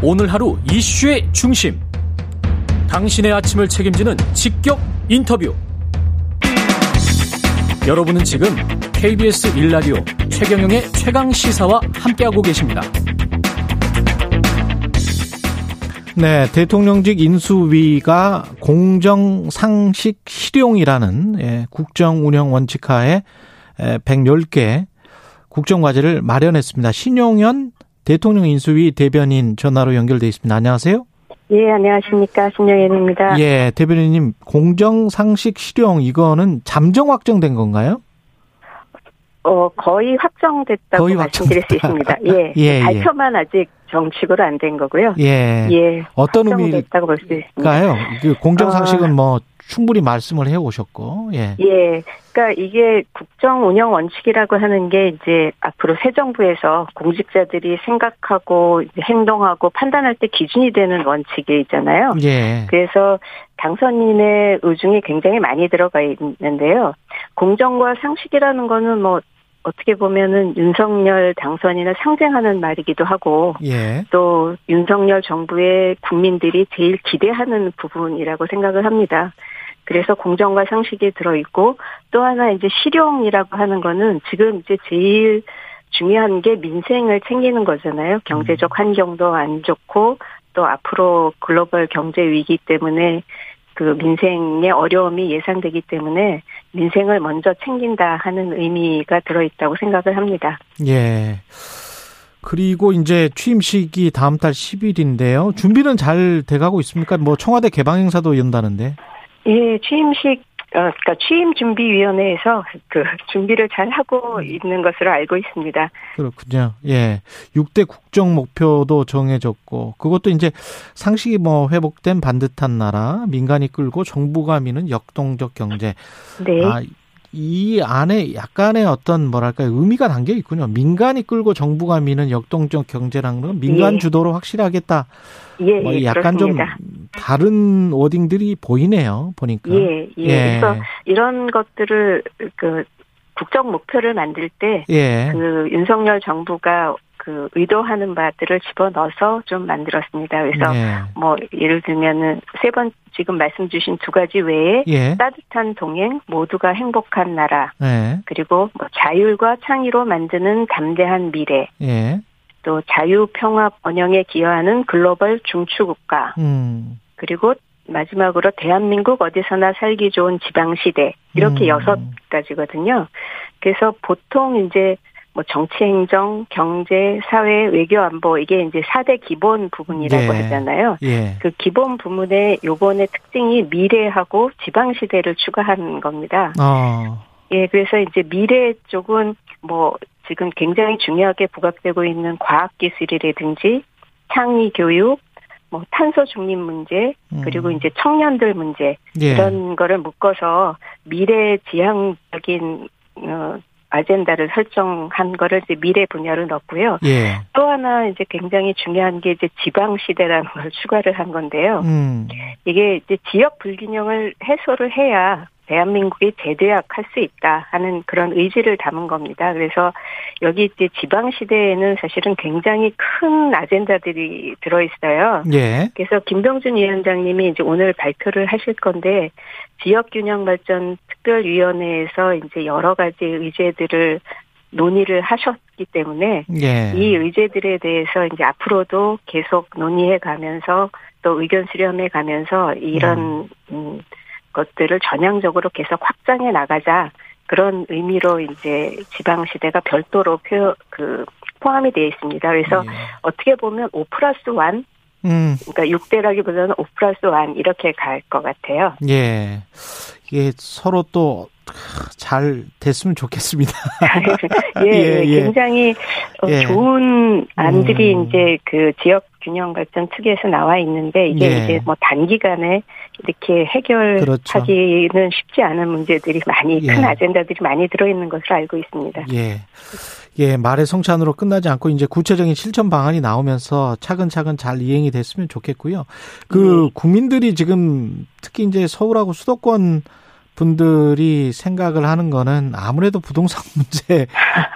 오늘 하루 이슈의 중심. 당신의 아침을 책임지는 직격 인터뷰. 여러분은 지금 KBS 일라디오 최경영의 최강 시사와 함께하고 계십니다. 네, 대통령직 인수위가 공정 상식 실용이라는 예, 국정 운영 원칙하에 110개 국정과제를 마련했습니다. 신용현 대통령 인수위 대변인 전화로 연결돼 있습니다. 안녕하세요. 예, 안녕하십니까. 신영현입니다. 예, 대변인님, 공정, 상식, 실용, 이거는 잠정 확정된 건가요? 어, 거의 확정됐다고 거의 말씀드릴 수 있습니다. 예. 예, 예. 발표만 예. 아직 정식으로 안 된 거고요. 예. 예. 어떤 의미일까요? 그 공정 상식은 어, 뭐 충분히 말씀을 해 오셨고. 예. 예. 그러니까 이게 국정 운영 원칙이라고 하는 게 이제 앞으로 새 정부에서 공직자들이 생각하고 행동하고 판단할 때 기준이 되는 원칙이 있잖아요. 예. 그래서 당선인의 의중이 굉장히 많이 들어가 있는데요. 공정과 상식이라는 거는 뭐 어떻게 보면은 윤석열 당선인을 상징하는 말이기도 하고 예. 또 윤석열 정부의 국민들이 제일 기대하는 부분이라고 생각을 합니다. 그래서 공정과 상식이 들어있고 또 하나 이제 실용이라고 하는 거는 지금 이제 제일 중요한 게 민생을 챙기는 거잖아요. 경제적 음. 환경도 안 좋고 또 앞으로 글로벌 경제 위기 때문에 그 민생의 어려움이 예상되기 때문에 민생을 먼저 챙긴다 하는 의미가 들어있다고 생각을 합니다. 예. 그리고 이제 취임식이 다음 달 10일인데요. 준비는 잘 돼가고 있습니까? 뭐 청와대 개방 행사도 연다는데. 예, 취임식 어, 그러니까 취임 준비위원회에서 그 준비를 잘 하고 있는 것으로 알고 있습니다. 그렇군요. 예. 6대 국정 목표도 정해졌고, 그것도 이제 상식이 뭐 회복된 반듯한 나라, 민간이 끌고 정부가 미는 역동적 경제. 네. 아, 이 안에 약간의 어떤 뭐랄까 의미가 담겨 있군요. 민간이 끌고 정부가 미는 역동적 경제라는 건 민간 예. 주도로 확실하겠다. 예, 뭐 약간 그렇습니다. 좀 다른 워딩들이 보이네요. 보니까. 예, 예, 예. 그래서 이런 것들을 그 국정 목표를 만들 때그 예. 윤석열 정부가 그 의도하는 바들을 집어넣어서 좀 만들었습니다. 그래서 예. 뭐 예를 들면은 세 번 지금 말씀 주신 두 가지 외에 예. 따뜻한 동행, 모두가 행복한 나라, 예. 그리고 뭐 자율과 창의로 만드는 담대한 미래, 예. 또 자유, 평화, 번영에 기여하는 글로벌 중추국가, 음. 그리고 마지막으로 대한민국 어디서나 살기 좋은 지방시대 이렇게 음. 여섯 가지거든요. 그래서 보통 이제 뭐 정치 행정, 경제, 사회, 외교 안보 이게 이제 4대 기본 부분이라고 예. 하잖아요. 예. 그 기본 부문에 요번에 특징이 미래하고 지방 시대를 추가한 겁니다. 어. 예, 그래서 이제 미래 쪽은 뭐 지금 굉장히 중요하게 부각되고 있는 과학 기술이라든지 창의 교육, 뭐 탄소 중립 문제 그리고 음. 이제 청년들 문제 예. 이런 거를 묶어서 미래 지향적인 어 아젠다를 설정한 거를 이제 미래 분야로 넣고요. 예. 또 하나 이제 굉장히 중요한 게 이제 지방 시대라는 걸 추가를 한 건데요. 음. 이게 이제 지역 불균형을 해소를 해야 대한민국이 재대약할 수 있다 하는 그런 의지를 담은 겁니다. 그래서 여기 이제 지방 시대에는 사실은 굉장히 큰 아젠다들이 들어 있어요. 예. 그래서 김병준 위원장님이 이제 오늘 발표를 하실 건데 지역 균형 발전 특별위원회에서 이제 여러 가지 의제들을 논의를 하셨기 때문에 예. 이 의제들에 대해서 이제 앞으로도 계속 논의해 가면서 또 의견 수렴해 가면서 이런 음. 음 것들을 전향적으로 계속 확장해 나가자 그런 의미로 이제 지방 시대가 별도로 표, 그 포함이 되어 있습니다. 그래서 예. 어떻게 보면 5 플러스 1 음. 그러니까 6대라기보다는 5 플러스 1 이렇게 갈 것 같아요. 예. 이게 서로 또 잘 됐으면 좋겠습니다. 예, 예, 예, 굉장히 어, 예. 좋은 안들이 음. 이제 그 지역 균형 발전 특위에서 나와 있는데 이게 예. 이제 뭐 단기간에 이렇게 해결하기는 그렇죠. 쉽지 않은 문제들이 많이 예. 큰 아젠다들이 많이 들어 있는 것으로 알고 있습니다. 예. 예, 말의 성찬으로 끝나지 않고 이제 구체적인 실천 방안이 나오면서 차근차근 잘 이행이 됐으면 좋겠고요. 그 네. 국민들이 지금 특히 이제 서울하고 수도권 분들이 생각을 하는 거는 아무래도 부동산 문제가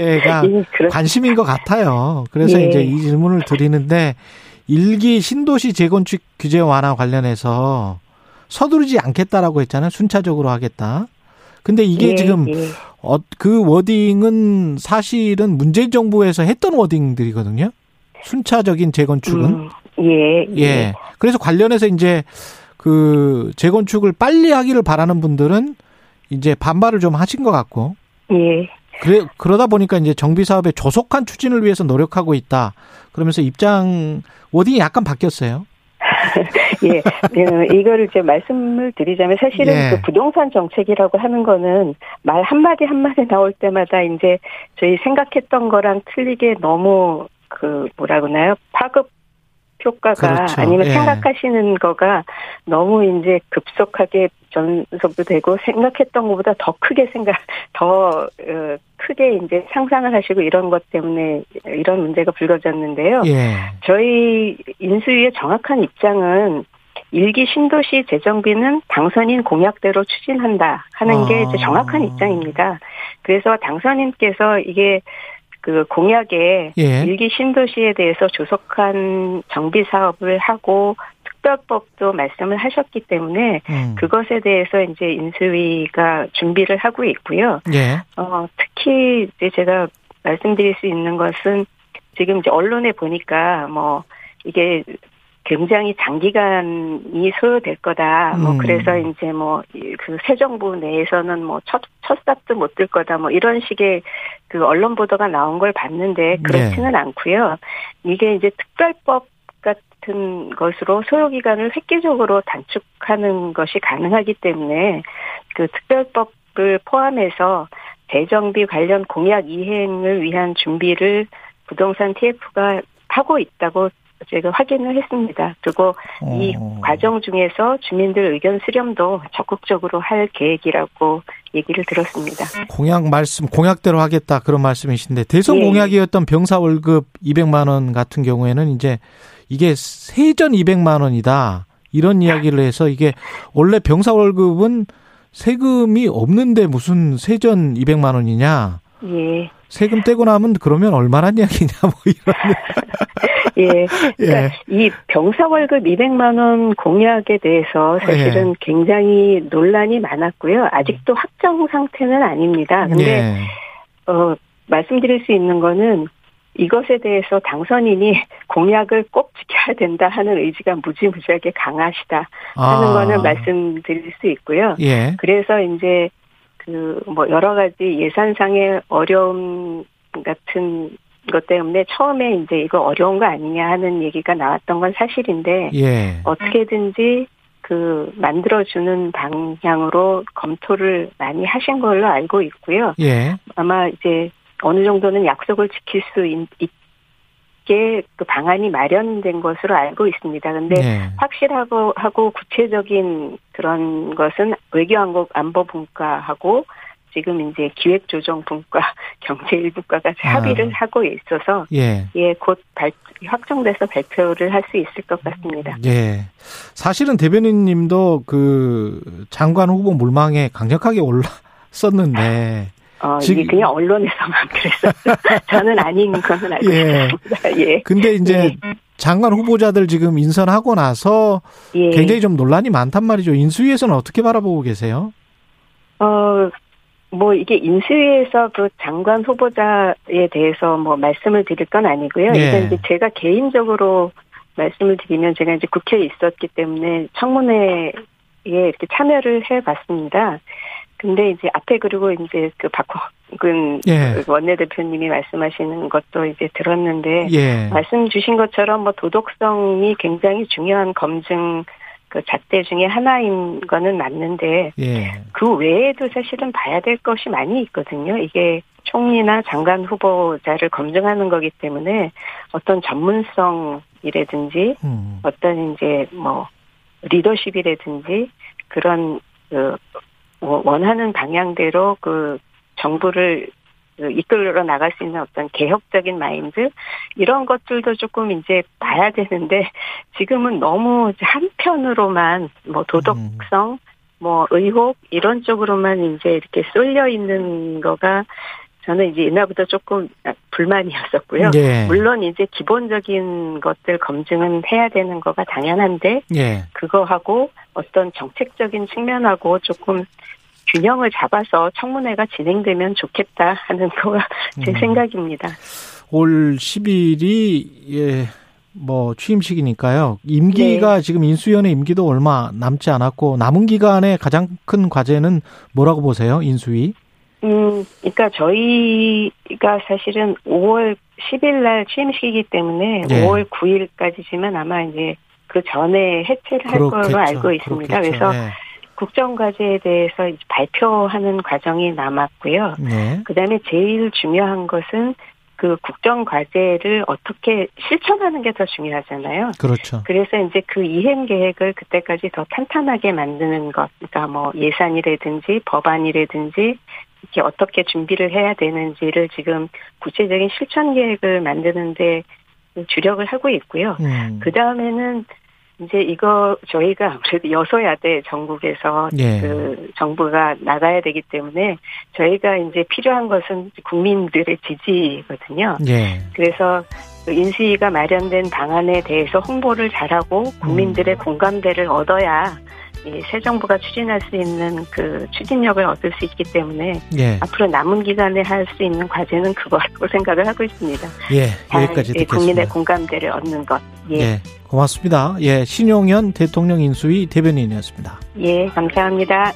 예, 관심인 것 같아요. 그래서 예. 이제 이 질문을 드리는데 일기 신도시 재건축 규제 완화 관련해서 서두르지 않겠다라고 했잖아요. 순차적으로 하겠다. 근데 이게 예, 지금 예. 어, 그 워딩은 사실은 문재인 정부에서 했던 워딩들이거든요. 순차적인 재건축은. 음, 예, 예. 예. 그래서 관련해서 이제 그 재건축을 빨리 하기를 바라는 분들은 이제 반발을 좀 하신 것 같고. 예. 그래 그러다 보니까 이제 정비 사업의 조속한 추진을 위해서 노력하고 있다. 그러면서 입장 워딩이 약간 바뀌었어요. 예, 예, 이거를 이제 말씀을 드리자면 사실은 예. 그 부동산 정책이라고 하는 거는 말 한마디 한마디 나올 때마다 이제 저희 생각했던 거랑 틀리게 너무 그 뭐라 그러나요? 파급 효과가 그렇죠. 아니면 예. 생각하시는 거가 너무 이제 급속하게 전속도 되고 생각했던 것보다 더 크게 생각 더 어, 크게 이제 상상을 하시고 이런 것 때문에 이런 문제가 불거졌는데요. 예. 저희 인수위의 정확한 입장은 일기 신도시 재정비는 당선인 공약대로 추진한다 하는 게 이제 정확한 입장입니다. 그래서 당선인께서 이게 그 공약에 예. 일기 신도시에 대해서 조속한 정비 사업을 하고 특별법도 말씀을 하셨기 때문에 음. 그것에 대해서 이제 인수위가 준비를 하고 있고요. 예. 어, 특히 이제 제가 말씀드릴 수 있는 것은 지금 이제 언론에 보니까 뭐 이게 굉장히 장기간이 소요될 거다. 뭐 음. 그래서 이제 뭐 그 새 정부 내에서는 뭐첫 첫 삽도 못 들 거다. 뭐 이런 식의 그 언론 보도가 나온 걸 봤는데 그렇지는 네. 않고요. 이게 이제 특별법 같은 것으로 소요 기간을 획기적으로 단축하는 것이 가능하기 때문에 그 특별법을 포함해서 재정비 관련 공약 이행을 위한 준비를 부동산 TF가 하고 있다고 제가 확인을 했습니다. 그리고 어. 이 과정 중에서 주민들 의견 수렴도 적극적으로 할 계획이라고 얘기를 들었습니다. 공약 말씀 공약대로 하겠다 그런 말씀이신데 대선 예. 공약이었던 병사 월급 200만 원 같은 경우에는 이제 이게 세전 200만 원이다 이런 이야기를 해서 이게 원래 병사 월급은 세금이 없는데 무슨 세전 200만 원이냐? 예. 세금 떼고 나면 그러면 얼마란 이야기냐 뭐 이런. 예. 그러니까 예. 이 병사 월급 200만 원 공약에 대해서 사실은 예. 굉장히 논란이 많았고요. 아직도 확정 상태는 아닙니다. 근데 예. 어 말씀드릴 수 있는 거는 이것에 대해서 당선인이 공약을 꼭 지켜야 된다 하는 의지가 무지무지하게 강하시다 하는 아. 거는 말씀드릴 수 있고요. 예. 그래서 이제 그 뭐 여러 가지 예산상의 어려움 같은 것 때문에 처음에 이제 이거 어려운 거 아니냐 하는 얘기가 나왔던 건 사실인데 예. 어떻게든지 그 만들어주는 방향으로 검토를 많이 하신 걸로 알고 있고요. 예. 아마 이제 어느 정도는 약속을 지킬 수 있, 있게 그 방안이 마련된 것으로 알고 있습니다. 근데 네. 확실하고 하고 구체적인 그런 것은 외교안보 안보 분과하고 지금 이제 기획조정분과 경제일분과가 합의를 아. 하고 있어서 예, 예곧 확정돼서 발표를 할 수 있을 것 같습니다. 예, 사실은 대변인님도 그 장관 후보 물망에 강력하게 올랐었는데 어, 이게 그냥 언론에서만 그랬었죠. 저는 아닌 거는 알고 예. 있습니다. 예. 근데 이제 예. 장관 후보자들 지금 인선하고 나서 예. 굉장히 좀 논란이 많단 말이죠. 인수위에서는 어떻게 바라보고 계세요? 어, 뭐 이게 인수위에서 그 장관 후보자에 대해서 뭐 말씀을 드릴 건 아니고요. 예. 이제 이제 제가 개인적으로 말씀을 드리면 제가 이제 국회에 있었기 때문에 청문회에 이렇게 참여를 해봤습니다. 근데 이제 앞에 그리고 이제 그 박화근 예. 그 원내대표님이 말씀하시는 것도 이제 들었는데 예. 말씀 주신 것처럼 뭐 도덕성이 굉장히 중요한 검증 그 잣대 중에 하나인 거는 맞는데 예. 그 외에도 사실은 봐야 될 것이 많이 있거든요. 이게 총리나 장관 후보자를 검증하는 거기 때문에 어떤 전문성이라든지 음. 어떤 이제 뭐 리더십이라든지 그런 그 원하는 방향대로 그 정부를 그 이끌어 나갈 수 있는 어떤 개혁적인 마인드 이런 것들도 조금 이제 봐야 되는데 지금은 너무 한편으로만 뭐 도덕성 뭐 의혹 이런 쪽으로만 이제 이렇게 쏠려 있는 거가 저는 이제 옛날부터 조금 불만이었었고요. 예. 물론 이제 기본적인 것들 검증은 해야 되는 거가 당연한데 예. 그거하고 어떤 정책적인 측면하고 조금 균형을 잡아서 청문회가 진행되면 좋겠다 하는 거가 제 음. 생각입니다. 올 10일이 예. 뭐 취임식이니까요. 임기가 네. 지금 인수위원회 임기도 얼마 남지 않았고 남은 기간에 가장 큰 과제는 뭐라고 보세요? 인수위? 음, 그러니까 저희가 사실은 5월 10일 날 취임식이기 때문에 네. 5월 9일까지지만 아마 이제 그 전에 해체를 할 그렇겠죠. 걸로 알고 있습니다. 그렇겠죠. 그래서 네. 국정과제에 대해서 발표하는 과정이 남았고요. 네. 그 다음에 제일 중요한 것은 그 국정 과제를 어떻게 실천하는 게 더 중요하잖아요. 그렇죠. 그래서 이제 그 이행 계획을 그때까지 더 탄탄하게 만드는 것, 그러니까 뭐 예산이라든지 법안이라든지 이렇게 어떻게 준비를 해야 되는지를 지금 구체적인 실천 계획을 만드는데 주력을 하고 있고요. 음. 그 다음에는 이제 이거 저희가 아무래도 여소야대 전국에서 예. 그 정부가 나가야 되기 때문에 저희가 이제 필요한 것은 국민들의 지지거든요. 예. 그래서 그 인수위가 마련된 방안에 대해서 홍보를 잘하고 국민들의 음. 공감대를 얻어야 새 정부가 추진할 수 있는 그 추진력을 얻을 수 있기 때문에 예. 앞으로 남은 기간에 할 수 있는 과제는 그거라고 생각을 하고 있습니다. 예, 여기까지 예, 듣겠습니다. 국민의 공감대를 얻는 것. 예. 예, 고맙습니다. 예, 신용현 대통령 인수위 대변인이었습니다. 예, 감사합니다.